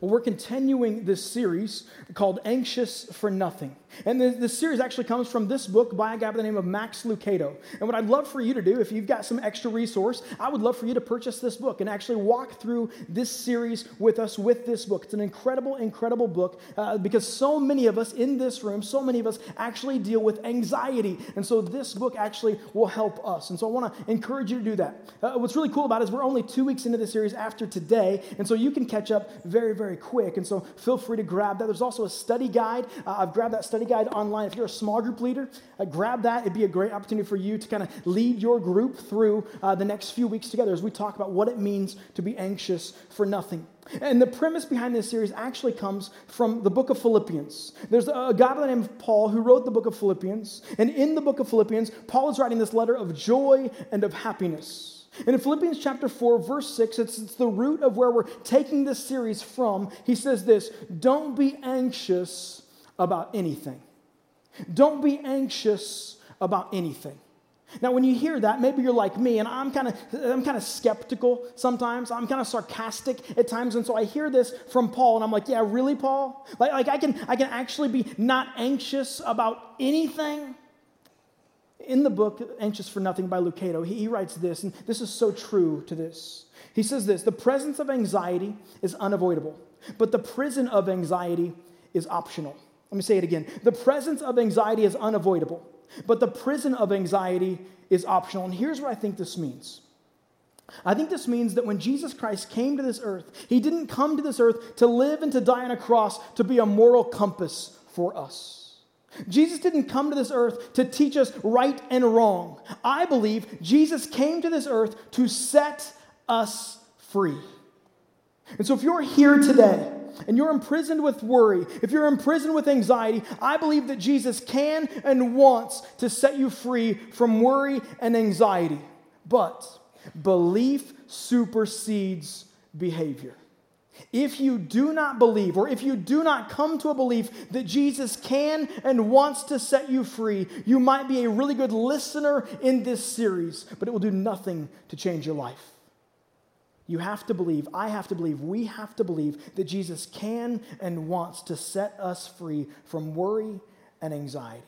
Well, we're continuing this series called Anxious for Nothing. And the, this series actually comes from this book by a guy by the name of Max Lucado. And what I'd love for you to do, if you've got some extra resource, I would love for you to purchase this book and actually walk through this series with us with this book. It's an incredible, incredible book uh, because so many of us in this room, so many of us actually deal with anxiety. And so this book actually will help us. And so I want to encourage you to do that. Uh, what's really cool about it is we're only two weeks into the series after today. And so you can catch up very, very quick. And so feel free to grab that. There's also a study guide. Uh, I've grabbed that study study guide online. If you're a small group leader, uh, grab that. It'd be a great opportunity for you to kind of lead your group through uh, the next few weeks together as we talk about what it means to be anxious for nothing. And the premise behind this series actually comes from the book of Philippians. There's a guy by the name of Paul who wrote the book of Philippians. And in the book of Philippians, Paul is writing this letter of joy and of happiness. And in Philippians chapter 4, verse 6, it's, it's, the root of where we're taking this series from. He says this Don't be anxious about anything. Don't be anxious about anything. Now, when you hear that, maybe you're like me, and I'm kind of I'm kind of skeptical sometimes. I'm kind of sarcastic at times, and so I hear this from Paul, and I'm like, "Yeah, really, Paul? Like, like I can I can actually be not anxious about anything." In the book "Anxious for Nothing" by Lucado, he, he writes this, and this is so true to this. He says this: "The presence of anxiety is unavoidable, but the prison of anxiety is optional." Let me say it again. The presence of anxiety is unavoidable, but the prison of anxiety is optional. And here's what I think this means. I think this means that when Jesus Christ came to this earth, he didn't come to this earth to live and to die on a cross to be a moral compass for us. Jesus didn't come to this earth to teach us right and wrong. I believe Jesus came to this earth to set us free. And so if you're here today, and you're imprisoned with worry, if you're imprisoned with anxiety, I believe that Jesus can and wants to set you free from worry and anxiety. But belief supersedes behavior. If you do not believe, or if you do not come to a belief that Jesus can and wants to set you free, you might be a really good listener in this series, but it will do nothing to change your life. You have to believe, I have to believe, we have to believe that Jesus can and wants to set us free from worry and anxiety.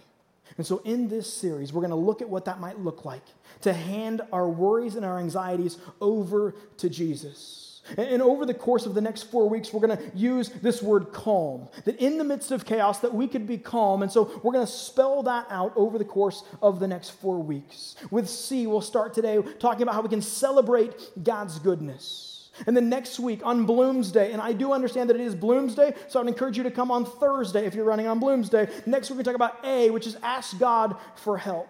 And so, in this series, we're going to look at what that might look like to hand our worries and our anxieties over to Jesus. And over the course of the next four weeks, we're going to use this word calm. That in the midst of chaos, that we could be calm. And so we're going to spell that out over the course of the next four weeks. With C, we'll start today talking about how we can celebrate God's goodness. And then next week on Bloomsday, and I do understand that it is Bloomsday, so I'd encourage you to come on Thursday if you're running on Bloomsday. Next week, we talk about A, which is ask God for help.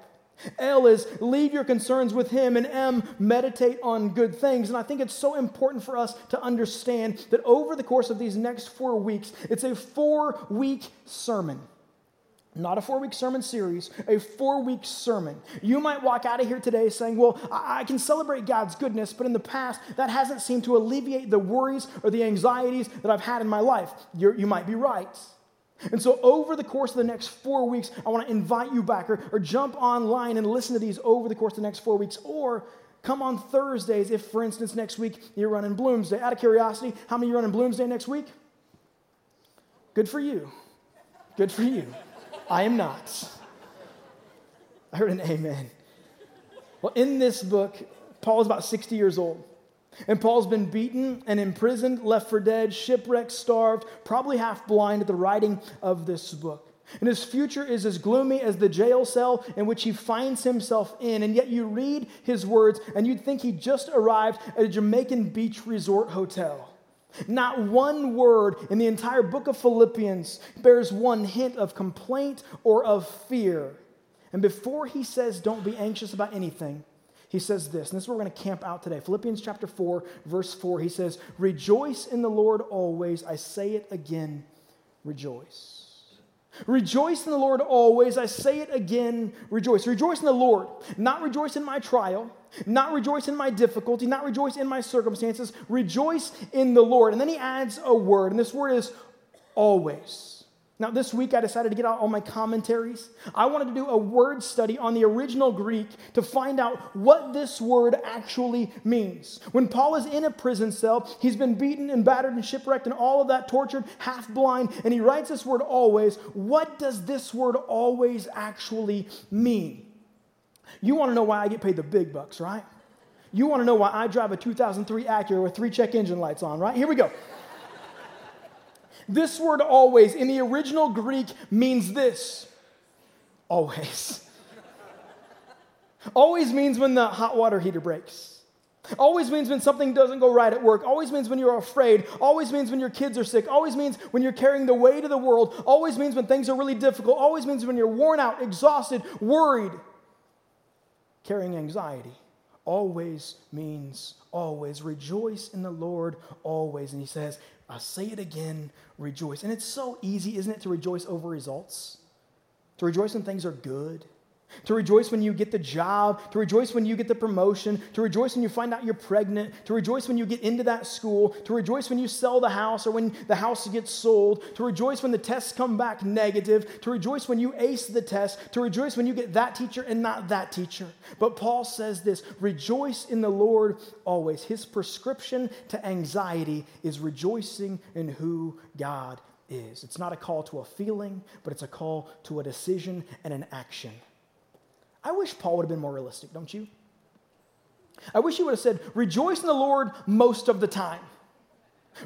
L is leave your concerns with Him, and M, meditate on good things. And I think it's so important for us to understand that over the course of these next four weeks, it's a four week sermon. Not a four week sermon series, a four week sermon. You might walk out of here today saying, Well, I can celebrate God's goodness, but in the past, that hasn't seemed to alleviate the worries or the anxieties that I've had in my life. You're, you might be right. And so, over the course of the next four weeks, I want to invite you back or, or jump online and listen to these over the course of the next four weeks. Or come on Thursdays if, for instance, next week you're running Bloomsday. Out of curiosity, how many are running Bloomsday next week? Good for you. Good for you. I am not. I heard an amen. Well, in this book, Paul is about 60 years old. And Paul's been beaten and imprisoned, left for dead, shipwrecked, starved, probably half blind at the writing of this book. And his future is as gloomy as the jail cell in which he finds himself in. And yet you read his words and you'd think he just arrived at a Jamaican beach resort hotel. Not one word in the entire book of Philippians bears one hint of complaint or of fear. And before he says, don't be anxious about anything, he says this, and this is where we're going to camp out today. Philippians chapter 4, verse 4, he says, Rejoice in the Lord always. I say it again, rejoice. Rejoice in the Lord always. I say it again, rejoice. Rejoice in the Lord. Not rejoice in my trial, not rejoice in my difficulty, not rejoice in my circumstances. Rejoice in the Lord. And then he adds a word, and this word is always. Now, this week I decided to get out all my commentaries. I wanted to do a word study on the original Greek to find out what this word actually means. When Paul is in a prison cell, he's been beaten and battered and shipwrecked and all of that, tortured, half blind, and he writes this word always. What does this word always actually mean? You want to know why I get paid the big bucks, right? You want to know why I drive a 2003 Acura with three check engine lights on, right? Here we go. This word always in the original Greek means this always. always means when the hot water heater breaks. Always means when something doesn't go right at work. Always means when you're afraid. Always means when your kids are sick. Always means when you're carrying the weight of the world. Always means when things are really difficult. Always means when you're worn out, exhausted, worried, carrying anxiety. Always means always. Rejoice in the Lord always. And he says, I say it again, rejoice. And it's so easy, isn't it, to rejoice over results? To rejoice when things are good, to rejoice when you get the job, to rejoice when you get the promotion, to rejoice when you find out you're pregnant, to rejoice when you get into that school, to rejoice when you sell the house or when the house gets sold, to rejoice when the tests come back negative, to rejoice when you ace the test, to rejoice when you get that teacher and not that teacher. But Paul says this rejoice in the Lord always. His prescription to anxiety is rejoicing in who God is. It's not a call to a feeling, but it's a call to a decision and an action. I wish Paul would have been more realistic, don't you? I wish he would have said, Rejoice in the Lord most of the time.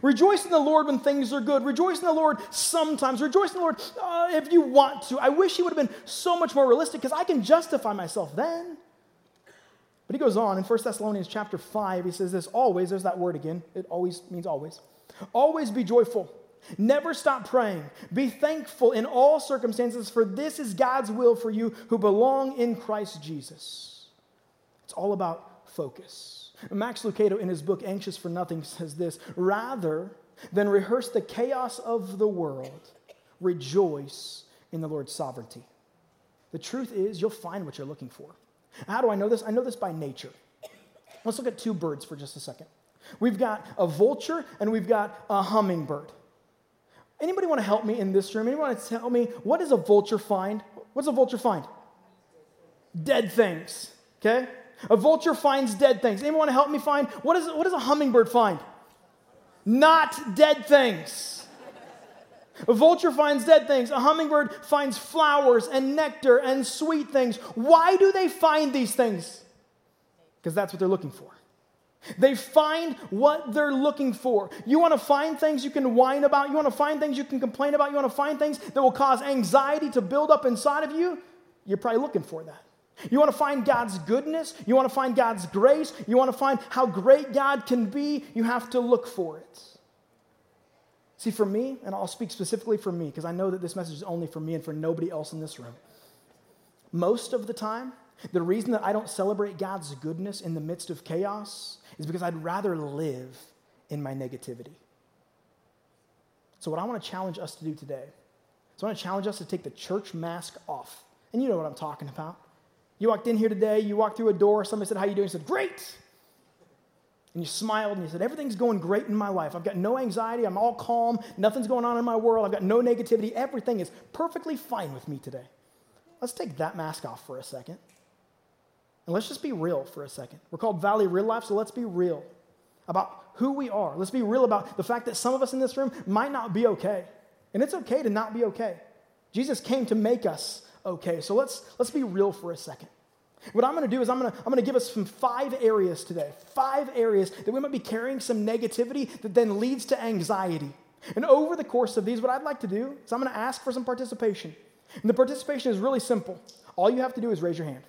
Rejoice in the Lord when things are good. Rejoice in the Lord sometimes. Rejoice in the Lord uh, if you want to. I wish he would have been so much more realistic because I can justify myself then. But he goes on in 1 Thessalonians chapter 5, he says this always, there's that word again. It always means always. Always be joyful. Never stop praying. Be thankful in all circumstances, for this is God's will for you who belong in Christ Jesus. It's all about focus. Max Lucado, in his book Anxious for Nothing, says this rather than rehearse the chaos of the world, rejoice in the Lord's sovereignty. The truth is, you'll find what you're looking for. How do I know this? I know this by nature. Let's look at two birds for just a second. We've got a vulture and we've got a hummingbird. Anybody want to help me in this room? Anybody want to tell me what does a vulture find? What does a vulture find? Dead things. Okay? A vulture finds dead things. Anyone want to help me find what, is, what does a hummingbird find? Not dead things. A vulture finds dead things. A hummingbird finds flowers and nectar and sweet things. Why do they find these things? Because that's what they're looking for. They find what they're looking for. You want to find things you can whine about. You want to find things you can complain about. You want to find things that will cause anxiety to build up inside of you. You're probably looking for that. You want to find God's goodness. You want to find God's grace. You want to find how great God can be. You have to look for it. See, for me, and I'll speak specifically for me because I know that this message is only for me and for nobody else in this room. Most of the time, the reason that I don't celebrate God's goodness in the midst of chaos is because I'd rather live in my negativity. So, what I want to challenge us to do today is I want to challenge us to take the church mask off. And you know what I'm talking about. You walked in here today, you walked through a door, somebody said, How you doing? You said, Great. And you smiled and you said, Everything's going great in my life. I've got no anxiety. I'm all calm. Nothing's going on in my world. I've got no negativity. Everything is perfectly fine with me today. Let's take that mask off for a second. And let's just be real for a second. We're called Valley Real Life, so let's be real about who we are. Let's be real about the fact that some of us in this room might not be okay. And it's okay to not be okay. Jesus came to make us okay. So let's, let's be real for a second. What I'm going to do is I'm going to, I'm going to give us some five areas today, five areas that we might be carrying some negativity that then leads to anxiety. And over the course of these, what I'd like to do is I'm going to ask for some participation. And the participation is really simple. All you have to do is raise your hand.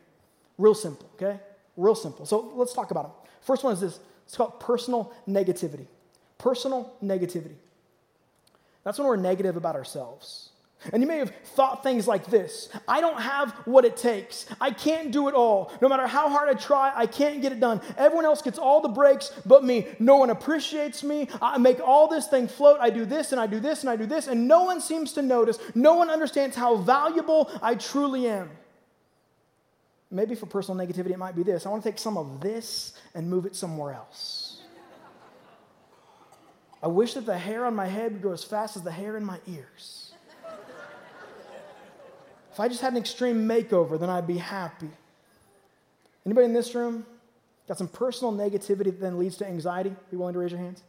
Real simple, okay? Real simple. So let's talk about them. First one is this it's called personal negativity. Personal negativity. That's when we're negative about ourselves. And you may have thought things like this I don't have what it takes. I can't do it all. No matter how hard I try, I can't get it done. Everyone else gets all the breaks but me. No one appreciates me. I make all this thing float. I do this and I do this and I do this, and no one seems to notice. No one understands how valuable I truly am. Maybe for personal negativity, it might be this I want to take some of this and move it somewhere else. I wish that the hair on my head would grow as fast as the hair in my ears. if I just had an extreme makeover, then I'd be happy. Anybody in this room got some personal negativity that then leads to anxiety? Be willing to raise your hands?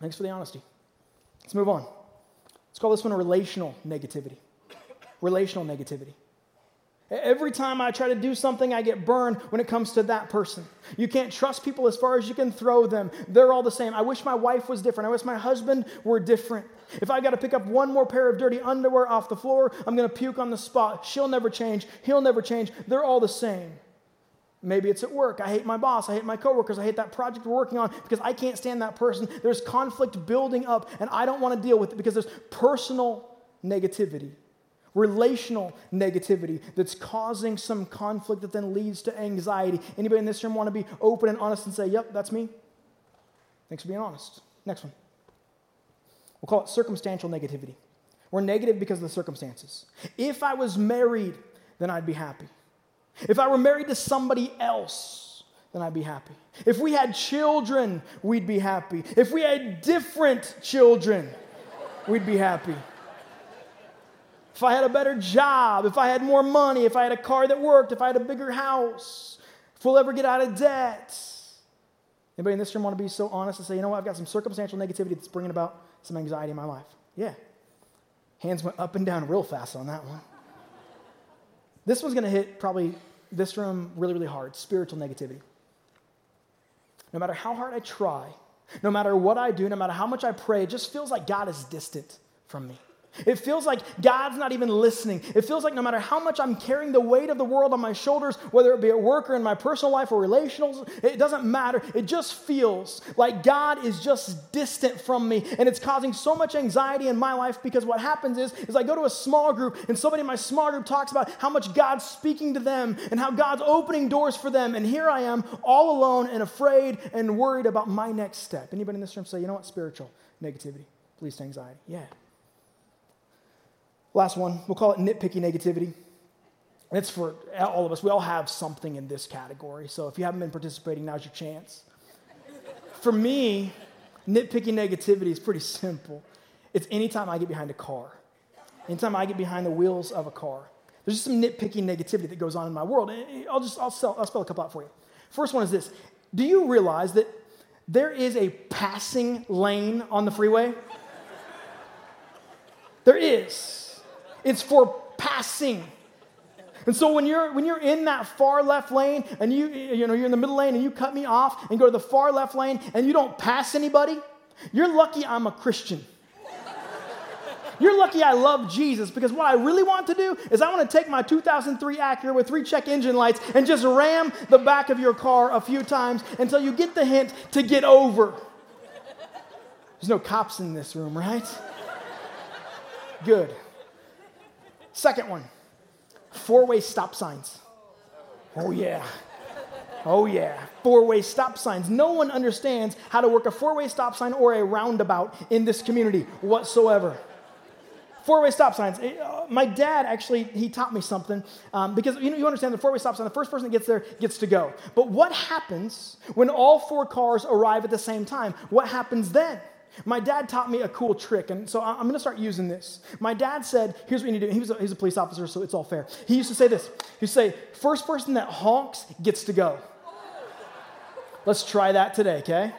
Thanks for the honesty. Let's move on. Let's call this one a relational negativity. Relational negativity. Every time I try to do something, I get burned when it comes to that person. You can't trust people as far as you can throw them. They're all the same. I wish my wife was different. I wish my husband were different. If I got to pick up one more pair of dirty underwear off the floor, I'm going to puke on the spot. She'll never change. He'll never change. They're all the same. Maybe it's at work. I hate my boss. I hate my coworkers. I hate that project we're working on because I can't stand that person. There's conflict building up, and I don't want to deal with it because there's personal negativity relational negativity that's causing some conflict that then leads to anxiety. Anybody in this room want to be open and honest and say, yep, that's me? Thanks for being honest. Next one. We'll call it circumstantial negativity. We're negative because of the circumstances. If I was married, then I'd be happy. If I were married to somebody else, then I'd be happy. If we had children, we'd be happy. If we had different children, we'd be happy if I had a better job, if I had more money, if I had a car that worked, if I had a bigger house, if we'll ever get out of debt. Anybody in this room want to be so honest and say, you know what, I've got some circumstantial negativity that's bringing about some anxiety in my life? Yeah. Hands went up and down real fast on that one. This one's going to hit probably this room really, really hard spiritual negativity. No matter how hard I try, no matter what I do, no matter how much I pray, it just feels like God is distant from me. It feels like God's not even listening. It feels like no matter how much I'm carrying the weight of the world on my shoulders, whether it be at work or in my personal life or relational, it doesn't matter. It just feels like God is just distant from me. And it's causing so much anxiety in my life because what happens is, is I go to a small group and somebody in my small group talks about how much God's speaking to them and how God's opening doors for them. And here I am all alone and afraid and worried about my next step. Anybody in this room say, you know what, spiritual negativity leads to anxiety? Yeah. Last one, we'll call it nitpicky negativity. It's for all of us. We all have something in this category. So if you haven't been participating, now's your chance. For me, nitpicky negativity is pretty simple. It's anytime I get behind a car, anytime I get behind the wheels of a car. There's just some nitpicky negativity that goes on in my world. I'll just I'll, sell, I'll spell a couple out for you. First one is this Do you realize that there is a passing lane on the freeway? There is. It's for passing. And so when you're when you're in that far left lane and you you know you're in the middle lane and you cut me off and go to the far left lane and you don't pass anybody, you're lucky I'm a Christian. You're lucky I love Jesus because what I really want to do is I want to take my 2003 Acura with three check engine lights and just ram the back of your car a few times until you get the hint to get over. There's no cops in this room, right? Good. Second one four way stop signs. Oh, yeah. Oh, yeah. Four way stop signs. No one understands how to work a four way stop sign or a roundabout in this community whatsoever. Four way stop signs. Uh, my dad actually, he taught me something um, because you know, you understand the four way stop sign, the first person that gets there gets to go. But what happens when all four cars arrive at the same time? What happens then? My dad taught me a cool trick, and so I'm going to start using this. My dad said, here's what you need to do. He was a, he's a police officer, so it's all fair. He used to say this. He to say, first person that honks gets to go. Let's try that today, okay?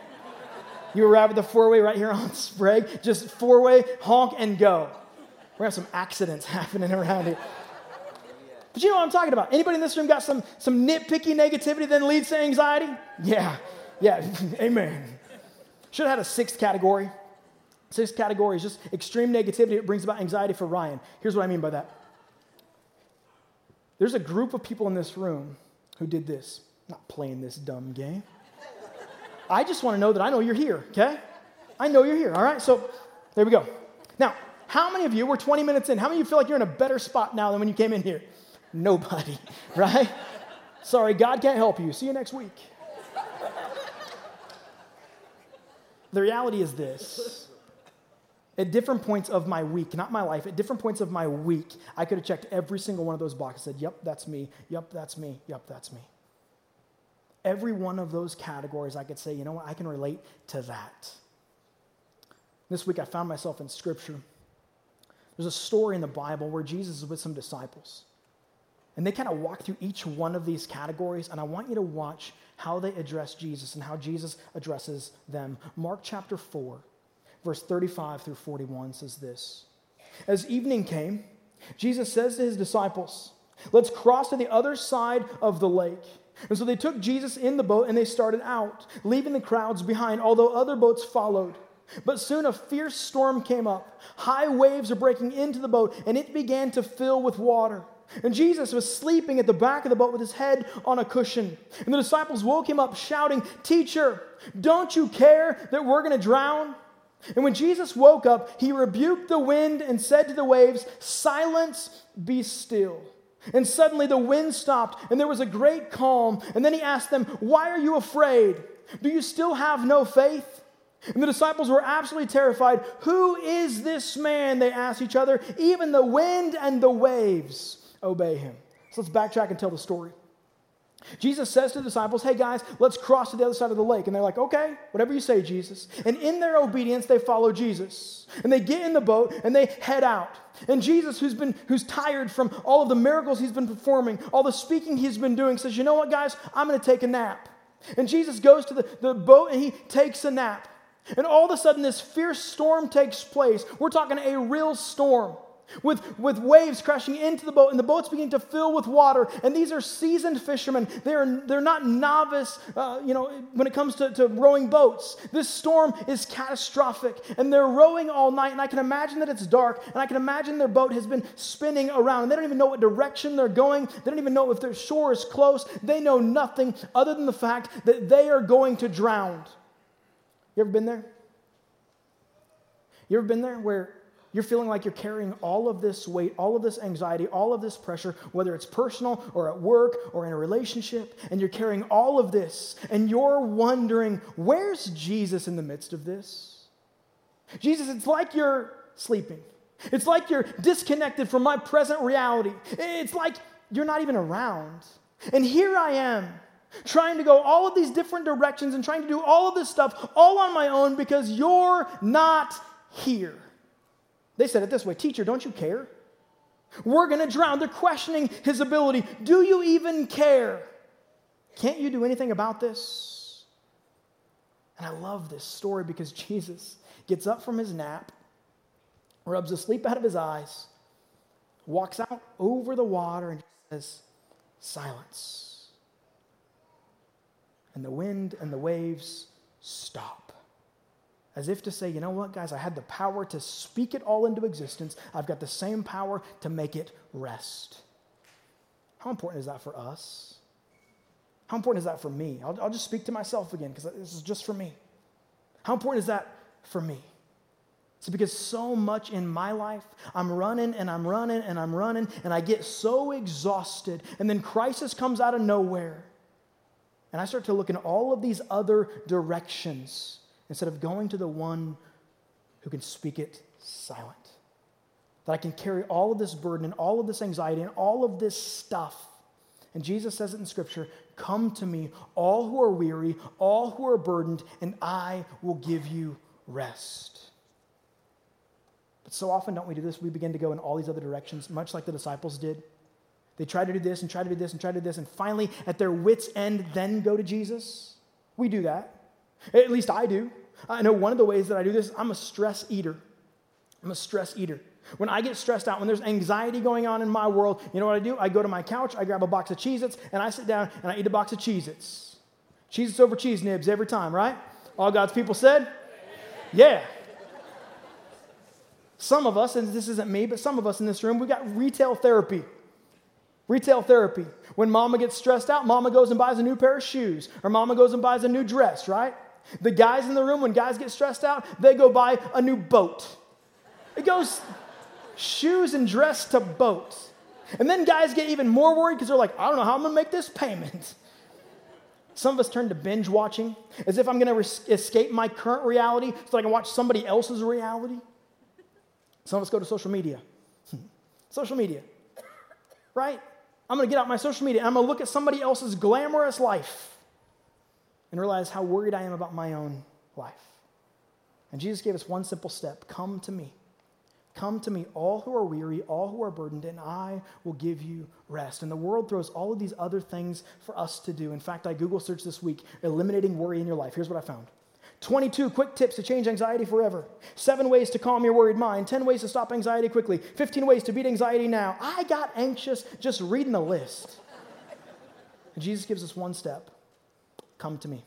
You arrive at the four-way right here on Sprague, just four-way, honk, and go. We're to have some accidents happening around here. But you know what I'm talking about. Anybody in this room got some, some nitpicky negativity that leads to anxiety? Yeah, yeah, amen. Should have had a sixth category. Sixth category is just extreme negativity. It brings about anxiety for Ryan. Here's what I mean by that. There's a group of people in this room who did this. I'm not playing this dumb game. I just want to know that I know you're here, okay? I know you're here, all right? So there we go. Now, how many of you, we're 20 minutes in, how many of you feel like you're in a better spot now than when you came in here? Nobody, right? Sorry, God can't help you. See you next week. The reality is this. At different points of my week, not my life, at different points of my week, I could have checked every single one of those boxes and said, Yep, that's me. Yep, that's me. Yep, that's me. Every one of those categories, I could say, You know what? I can relate to that. This week, I found myself in Scripture. There's a story in the Bible where Jesus is with some disciples. And they kind of walk through each one of these categories, and I want you to watch how they address Jesus and how Jesus addresses them. Mark chapter 4, verse 35 through 41 says this As evening came, Jesus says to his disciples, Let's cross to the other side of the lake. And so they took Jesus in the boat and they started out, leaving the crowds behind, although other boats followed. But soon a fierce storm came up. High waves were breaking into the boat, and it began to fill with water. And Jesus was sleeping at the back of the boat with his head on a cushion. And the disciples woke him up, shouting, Teacher, don't you care that we're going to drown? And when Jesus woke up, he rebuked the wind and said to the waves, Silence, be still. And suddenly the wind stopped, and there was a great calm. And then he asked them, Why are you afraid? Do you still have no faith? And the disciples were absolutely terrified. Who is this man? They asked each other. Even the wind and the waves obey him. So let's backtrack and tell the story. Jesus says to the disciples, Hey guys, let's cross to the other side of the lake. And they're like, Okay, whatever you say, Jesus. And in their obedience, they follow Jesus. And they get in the boat and they head out. And Jesus, who's been who's tired from all of the miracles he's been performing, all the speaking he's been doing, says, You know what, guys? I'm gonna take a nap. And Jesus goes to the, the boat and he takes a nap. And all of a sudden, this fierce storm takes place. We're talking a real storm with, with waves crashing into the boat, and the boat's beginning to fill with water. And these are seasoned fishermen. They're, they're not novice, uh, you know, when it comes to, to rowing boats. This storm is catastrophic, and they're rowing all night. And I can imagine that it's dark, and I can imagine their boat has been spinning around. And they don't even know what direction they're going. They don't even know if their shore is close. They know nothing other than the fact that they are going to drown. You ever been there? You ever been there where you're feeling like you're carrying all of this weight, all of this anxiety, all of this pressure, whether it's personal or at work or in a relationship, and you're carrying all of this, and you're wondering, where's Jesus in the midst of this? Jesus, it's like you're sleeping. It's like you're disconnected from my present reality. It's like you're not even around. And here I am, trying to go all of these different directions and trying to do all of this stuff all on my own because you're not here. They said it this way Teacher, don't you care? We're going to drown. They're questioning his ability. Do you even care? Can't you do anything about this? And I love this story because Jesus gets up from his nap, rubs the sleep out of his eyes, walks out over the water, and says, Silence. And the wind and the waves stop as if to say, you know what, guys, I had the power to speak it all into existence. I've got the same power to make it rest. How important is that for us? How important is that for me? I'll, I'll just speak to myself again because this is just for me. How important is that for me? It's because so much in my life, I'm running and I'm running and I'm running, and I get so exhausted, and then crisis comes out of nowhere. And I start to look in all of these other directions instead of going to the one who can speak it silent. That I can carry all of this burden and all of this anxiety and all of this stuff. And Jesus says it in Scripture Come to me, all who are weary, all who are burdened, and I will give you rest. But so often, don't we do this? We begin to go in all these other directions, much like the disciples did. They try to do this and try to do this and try to do this, and finally, at their wits' end, then go to Jesus. We do that. At least I do. I know one of the ways that I do this, I'm a stress eater. I'm a stress eater. When I get stressed out, when there's anxiety going on in my world, you know what I do? I go to my couch, I grab a box of Cheez Its, and I sit down and I eat a box of Cheez Its. Cheez Its over Cheese Nips every time, right? All God's people said? Yeah. Some of us, and this isn't me, but some of us in this room, we got retail therapy. Retail therapy. When mama gets stressed out, mama goes and buys a new pair of shoes, or mama goes and buys a new dress, right? The guys in the room, when guys get stressed out, they go buy a new boat. It goes shoes and dress to boat. And then guys get even more worried because they're like, I don't know how I'm going to make this payment. Some of us turn to binge watching as if I'm going to res- escape my current reality so I can watch somebody else's reality. Some of us go to social media. Hmm. social media, right? I'm going to get out my social media and I'm going to look at somebody else's glamorous life and realize how worried I am about my own life. And Jesus gave us one simple step come to me. Come to me, all who are weary, all who are burdened, and I will give you rest. And the world throws all of these other things for us to do. In fact, I Google searched this week, eliminating worry in your life. Here's what I found 22 quick tips to change anxiety forever, seven ways to calm your worried mind, 10 ways to stop anxiety quickly, 15 ways to beat anxiety now. I got anxious just reading the list. and Jesus gives us one step Come to me,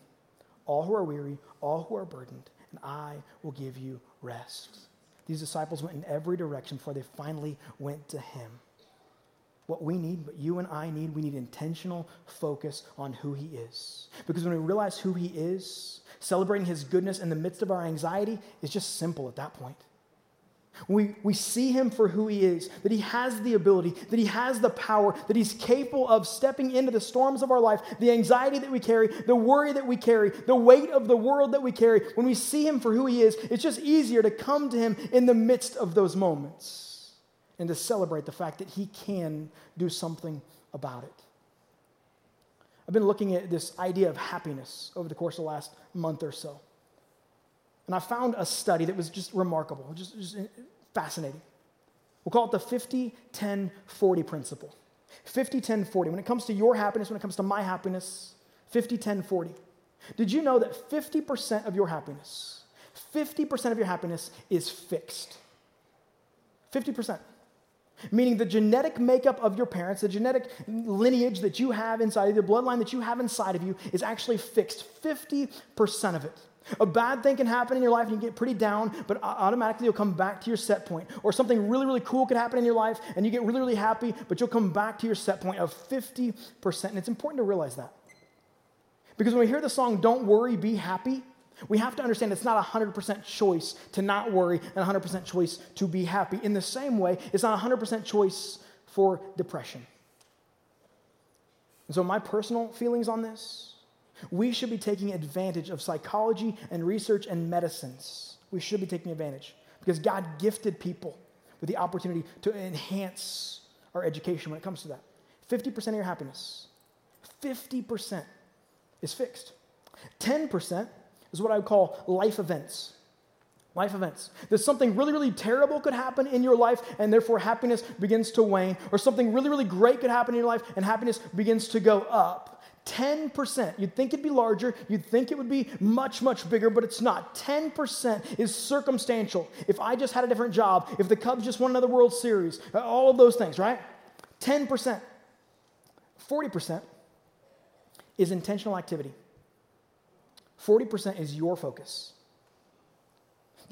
all who are weary, all who are burdened, and I will give you rest. These disciples went in every direction before they finally went to him. What we need, what you and I need, we need intentional focus on who he is. Because when we realize who he is, celebrating his goodness in the midst of our anxiety is just simple at that point. We, we see him for who he is, that he has the ability, that he has the power, that he's capable of stepping into the storms of our life, the anxiety that we carry, the worry that we carry, the weight of the world that we carry. When we see him for who he is, it's just easier to come to him in the midst of those moments and to celebrate the fact that he can do something about it. I've been looking at this idea of happiness over the course of the last month or so. And I found a study that was just remarkable, just, just fascinating. We'll call it the 50 10 40 principle. 50 10 40. When it comes to your happiness, when it comes to my happiness, 50 10 40. Did you know that 50% of your happiness, 50% of your happiness is fixed? 50%. Meaning the genetic makeup of your parents, the genetic lineage that you have inside of you, the bloodline that you have inside of you is actually fixed. 50% of it. A bad thing can happen in your life and you get pretty down, but automatically you'll come back to your set point. Or something really, really cool could happen in your life and you get really, really happy, but you'll come back to your set point of 50%. And it's important to realize that. Because when we hear the song, Don't Worry, Be Happy, we have to understand it's not a 100% choice to not worry and a 100% choice to be happy. In the same way, it's not a 100% choice for depression. And so, my personal feelings on this we should be taking advantage of psychology and research and medicines. We should be taking advantage because God gifted people with the opportunity to enhance our education when it comes to that. 50% of your happiness, 50% is fixed. 10% is what I would call life events. Life events. There's something really, really terrible could happen in your life, and therefore happiness begins to wane, or something really, really great could happen in your life, and happiness begins to go up. 10%. You'd think it'd be larger, you'd think it would be much, much bigger, but it's not. 10% is circumstantial. If I just had a different job, if the Cubs just won another World Series, uh, all of those things, right? 10%. 40% is intentional activity. 40% is your focus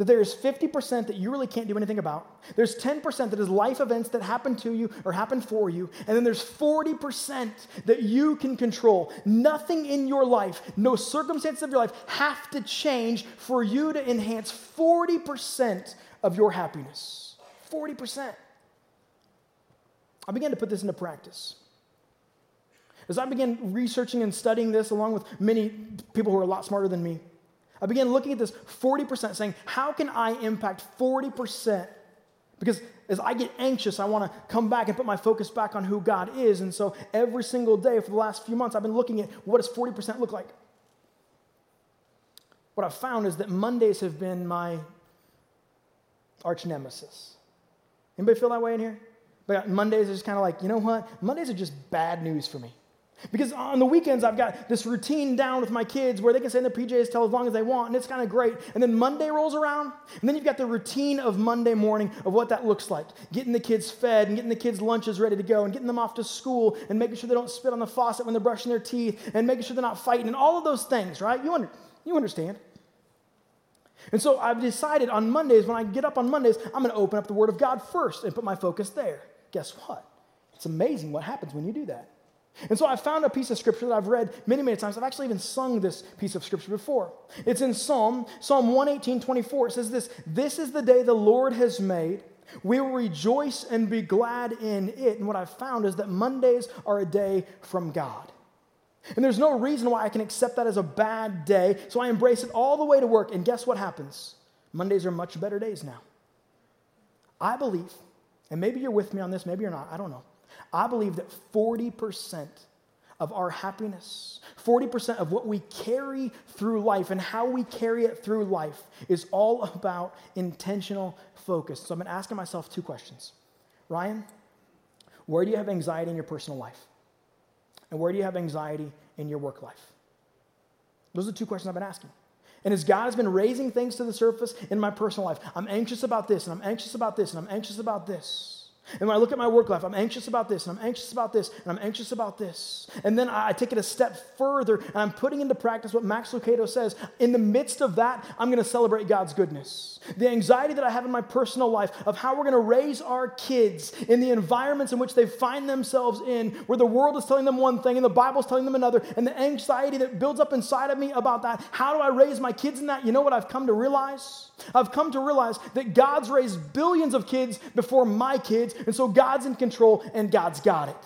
that there is 50% that you really can't do anything about. There's 10% that is life events that happen to you or happen for you. And then there's 40% that you can control. Nothing in your life, no circumstances of your life have to change for you to enhance 40% of your happiness. 40%. I began to put this into practice. As I began researching and studying this, along with many people who are a lot smarter than me, I began looking at this 40%, saying, how can I impact 40%? Because as I get anxious, I want to come back and put my focus back on who God is. And so every single day for the last few months, I've been looking at what does 40% look like? What I've found is that Mondays have been my arch nemesis. Anybody feel that way in here? But Mondays are just kind of like, you know what? Mondays are just bad news for me. Because on the weekends, I've got this routine down with my kids where they can stay in their PJs till as long as they want, and it's kind of great. And then Monday rolls around, and then you've got the routine of Monday morning of what that looks like getting the kids fed, and getting the kids' lunches ready to go, and getting them off to school, and making sure they don't spit on the faucet when they're brushing their teeth, and making sure they're not fighting, and all of those things, right? You, under, you understand. And so I've decided on Mondays, when I get up on Mondays, I'm going to open up the Word of God first and put my focus there. Guess what? It's amazing what happens when you do that. And so I found a piece of scripture that I've read many, many times. I've actually even sung this piece of scripture before. It's in Psalm, Psalm 118, 24. It says this This is the day the Lord has made. We will rejoice and be glad in it. And what I've found is that Mondays are a day from God. And there's no reason why I can accept that as a bad day. So I embrace it all the way to work. And guess what happens? Mondays are much better days now. I believe, and maybe you're with me on this, maybe you're not, I don't know. I believe that 40% of our happiness, 40% of what we carry through life and how we carry it through life is all about intentional focus. So I've been asking myself two questions Ryan, where do you have anxiety in your personal life? And where do you have anxiety in your work life? Those are the two questions I've been asking. And as God has been raising things to the surface in my personal life, I'm anxious about this, and I'm anxious about this, and I'm anxious about this. And when I look at my work life, I'm anxious about this, and I'm anxious about this, and I'm anxious about this. And then I take it a step further, and I'm putting into practice what Max Lucado says. In the midst of that, I'm going to celebrate God's goodness. The anxiety that I have in my personal life of how we're going to raise our kids in the environments in which they find themselves in, where the world is telling them one thing and the Bible's telling them another, and the anxiety that builds up inside of me about that. How do I raise my kids in that? You know what I've come to realize? I've come to realize that God's raised billions of kids before my kids, and so God's in control and God's got it.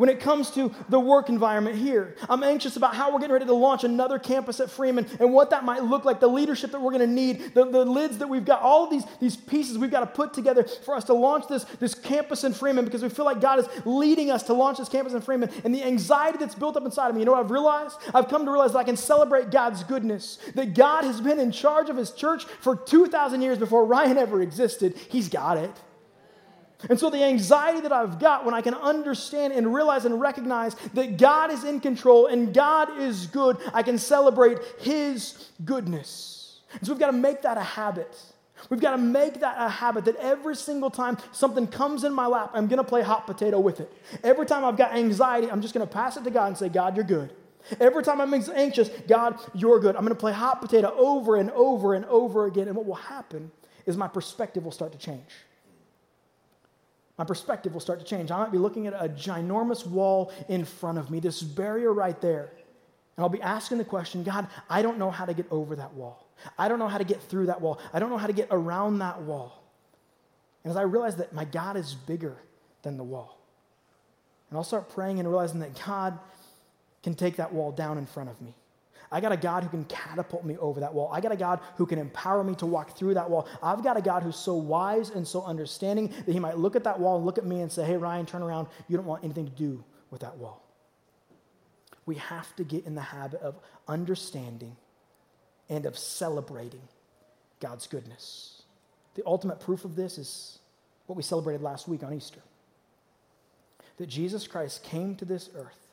When it comes to the work environment here, I'm anxious about how we're getting ready to launch another campus at Freeman and what that might look like, the leadership that we're going to need, the, the lids that we've got, all these, these pieces we've got to put together for us to launch this, this campus in Freeman because we feel like God is leading us to launch this campus in Freeman. And the anxiety that's built up inside of me, you know what I've realized? I've come to realize that I can celebrate God's goodness, that God has been in charge of his church for 2,000 years before Ryan ever existed. He's got it. And so, the anxiety that I've got when I can understand and realize and recognize that God is in control and God is good, I can celebrate His goodness. And so, we've got to make that a habit. We've got to make that a habit that every single time something comes in my lap, I'm going to play hot potato with it. Every time I've got anxiety, I'm just going to pass it to God and say, God, you're good. Every time I'm anxious, God, you're good. I'm going to play hot potato over and over and over again. And what will happen is my perspective will start to change my perspective will start to change. I might be looking at a ginormous wall in front of me, this barrier right there. And I'll be asking the question God, I don't know how to get over that wall. I don't know how to get through that wall. I don't know how to get around that wall. And as I realize that my God is bigger than the wall, and I'll start praying and realizing that God can take that wall down in front of me. I got a God who can catapult me over that wall. I got a God who can empower me to walk through that wall. I've got a God who's so wise and so understanding that he might look at that wall and look at me and say, Hey, Ryan, turn around. You don't want anything to do with that wall. We have to get in the habit of understanding and of celebrating God's goodness. The ultimate proof of this is what we celebrated last week on Easter that Jesus Christ came to this earth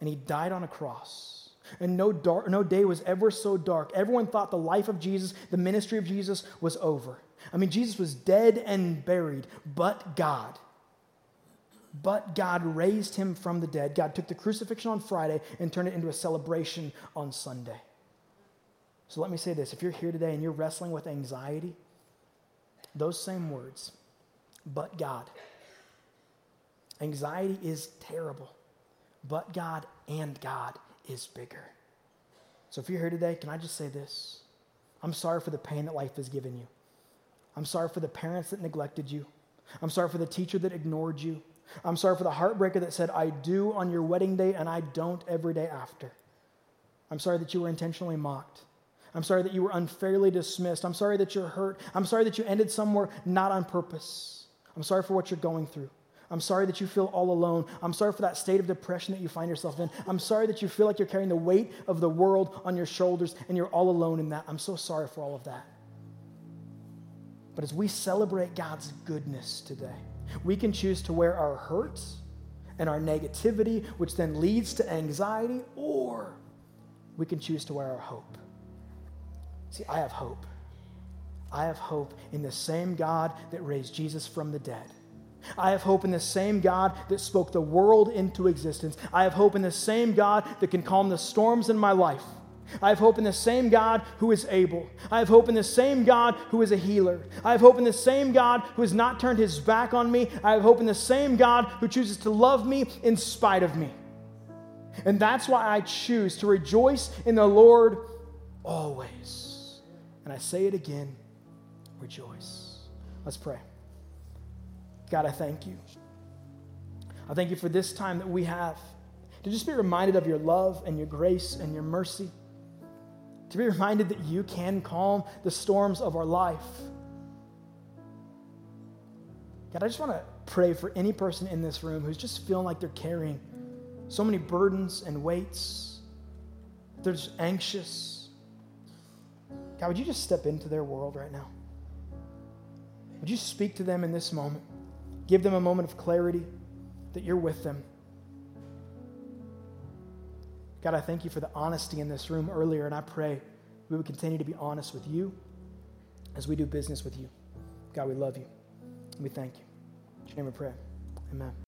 and he died on a cross and no, dark, no day was ever so dark. Everyone thought the life of Jesus, the ministry of Jesus, was over. I mean, Jesus was dead and buried, but God. But God raised him from the dead. God took the crucifixion on Friday and turned it into a celebration on Sunday. So let me say this if you're here today and you're wrestling with anxiety, those same words, but God. Anxiety is terrible, but God and God is bigger. So if you're here today, can I just say this? I'm sorry for the pain that life has given you. I'm sorry for the parents that neglected you. I'm sorry for the teacher that ignored you. I'm sorry for the heartbreaker that said, I do on your wedding day and I don't every day after. I'm sorry that you were intentionally mocked. I'm sorry that you were unfairly dismissed. I'm sorry that you're hurt. I'm sorry that you ended somewhere not on purpose. I'm sorry for what you're going through. I'm sorry that you feel all alone. I'm sorry for that state of depression that you find yourself in. I'm sorry that you feel like you're carrying the weight of the world on your shoulders and you're all alone in that. I'm so sorry for all of that. But as we celebrate God's goodness today, we can choose to wear our hurts and our negativity, which then leads to anxiety, or we can choose to wear our hope. See, I have hope. I have hope in the same God that raised Jesus from the dead I have hope in the same God that spoke the world into existence. I have hope in the same God that can calm the storms in my life. I have hope in the same God who is able. I have hope in the same God who is a healer. I have hope in the same God who has not turned his back on me. I have hope in the same God who chooses to love me in spite of me. And that's why I choose to rejoice in the Lord always. And I say it again rejoice. Let's pray. God, I thank you. I thank you for this time that we have to just be reminded of your love and your grace and your mercy, to be reminded that you can calm the storms of our life. God, I just want to pray for any person in this room who's just feeling like they're carrying so many burdens and weights. They're just anxious. God, would you just step into their world right now? Would you speak to them in this moment? Give them a moment of clarity that you're with them. God, I thank you for the honesty in this room earlier, and I pray we would continue to be honest with you as we do business with you. God, we love you. And we thank you. In your name we pray. Amen.